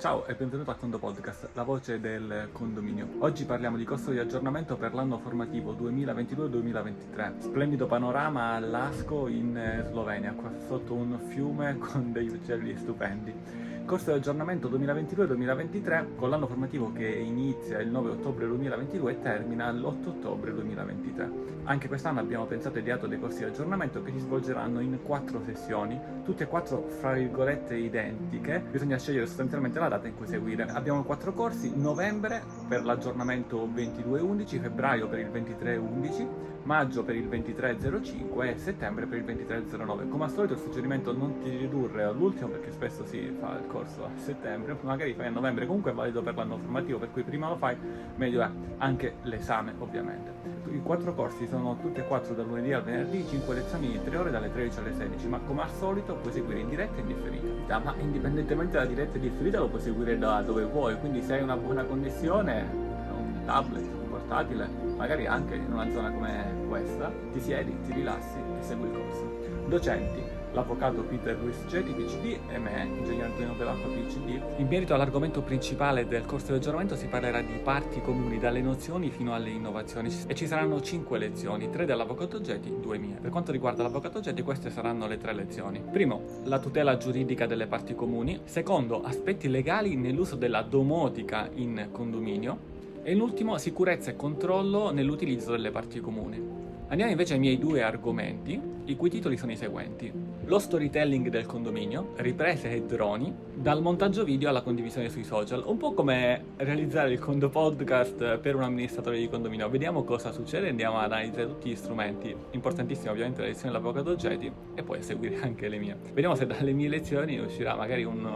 Ciao e benvenuto a Condo Podcast, la voce del condominio. Oggi parliamo di costo di aggiornamento per l'anno formativo 2022-2023. Splendido panorama all'Asco in eh, Slovenia, qua sotto un fiume con degli uccelli stupendi corso di aggiornamento 2022-2023 con l'anno formativo che inizia il 9 ottobre 2022 e termina l'8 ottobre 2023. Anche quest'anno abbiamo pensato e ideato dei corsi di aggiornamento che si svolgeranno in quattro sessioni, tutte e quattro fra virgolette identiche, bisogna scegliere sostanzialmente la data in cui seguire. Abbiamo quattro corsi, novembre per l'aggiornamento 22-11, febbraio per il 23-11, maggio per il 23.05 e settembre per il 23.09. Come al solito il suggerimento non ti ridurre all'ultimo perché spesso si fa il corso a settembre, magari fai a novembre, comunque è valido per l'anno formativo, per cui prima lo fai, meglio è anche l'esame ovviamente. I quattro corsi sono tutti e quattro dal lunedì al venerdì, 5 lezioni di 3 ore dalle 13 alle 16, ma come al solito puoi seguire in diretta e in differita. Ma indipendentemente dalla diretta e differita lo puoi seguire da dove vuoi, quindi se hai una buona connessione, un tablet, un portatile, magari anche in una zona come questa, ti siedi, ti rilassi e segui il corso. Docenti, l'avvocato Peter Luis Geti, PCD, e me, ingegnere Antonio Belacqua, PCD. In merito all'argomento principale del corso di aggiornamento si parlerà di parti comuni, dalle nozioni fino alle innovazioni e ci saranno 5 lezioni, 3 dell'avvocato Geti, 2 mie. Per quanto riguarda l'avvocato Geti queste saranno le tre lezioni. Primo, la tutela giuridica delle parti comuni. Secondo, aspetti legali nell'uso della domotica in condominio. E l'ultimo, sicurezza e controllo nell'utilizzo delle parti comuni. Andiamo invece ai miei due argomenti, i cui titoli sono i seguenti. Lo storytelling del condominio, riprese e droni, dal montaggio video alla condivisione sui social, un po' come realizzare il condo podcast per un amministratore di condominio. Vediamo cosa succede, andiamo ad analizzare tutti gli strumenti, importantissimo ovviamente la lezione dell'avvocato Jedi e poi a seguire anche le mie. Vediamo se dalle mie lezioni uscirà magari un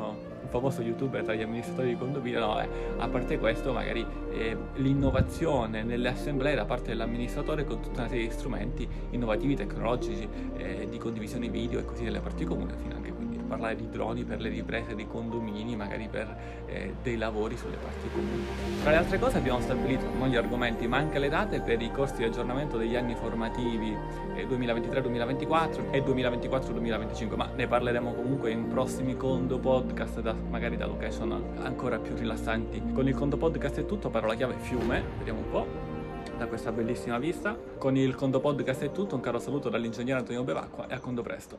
famoso youtuber tra gli amministratori di condominio, no, eh, a parte questo magari eh, l'innovazione nelle assemblee da parte dell'amministratore con tutta una serie di strumenti innovativi, tecnologici, eh, di condivisione video e così delle parti comuni, fino anche quindi parlare di droni per le riprese dei condomini, magari per eh, dei lavori sulle parti comuni. Tra le altre cose abbiamo stabilito non gli argomenti ma anche le date per i corsi di aggiornamento degli anni formativi eh, 2023-2024 e 2024-2025, ma ne parleremo comunque in prossimi Condo Podcast, da, magari da location ancora più rilassanti. Con il Condo Podcast è tutto, parola chiave fiume, vediamo un po' da questa bellissima vista. Con il Condo Podcast è tutto, un caro saluto dall'ingegnere Antonio Bevacqua e a Condo Presto.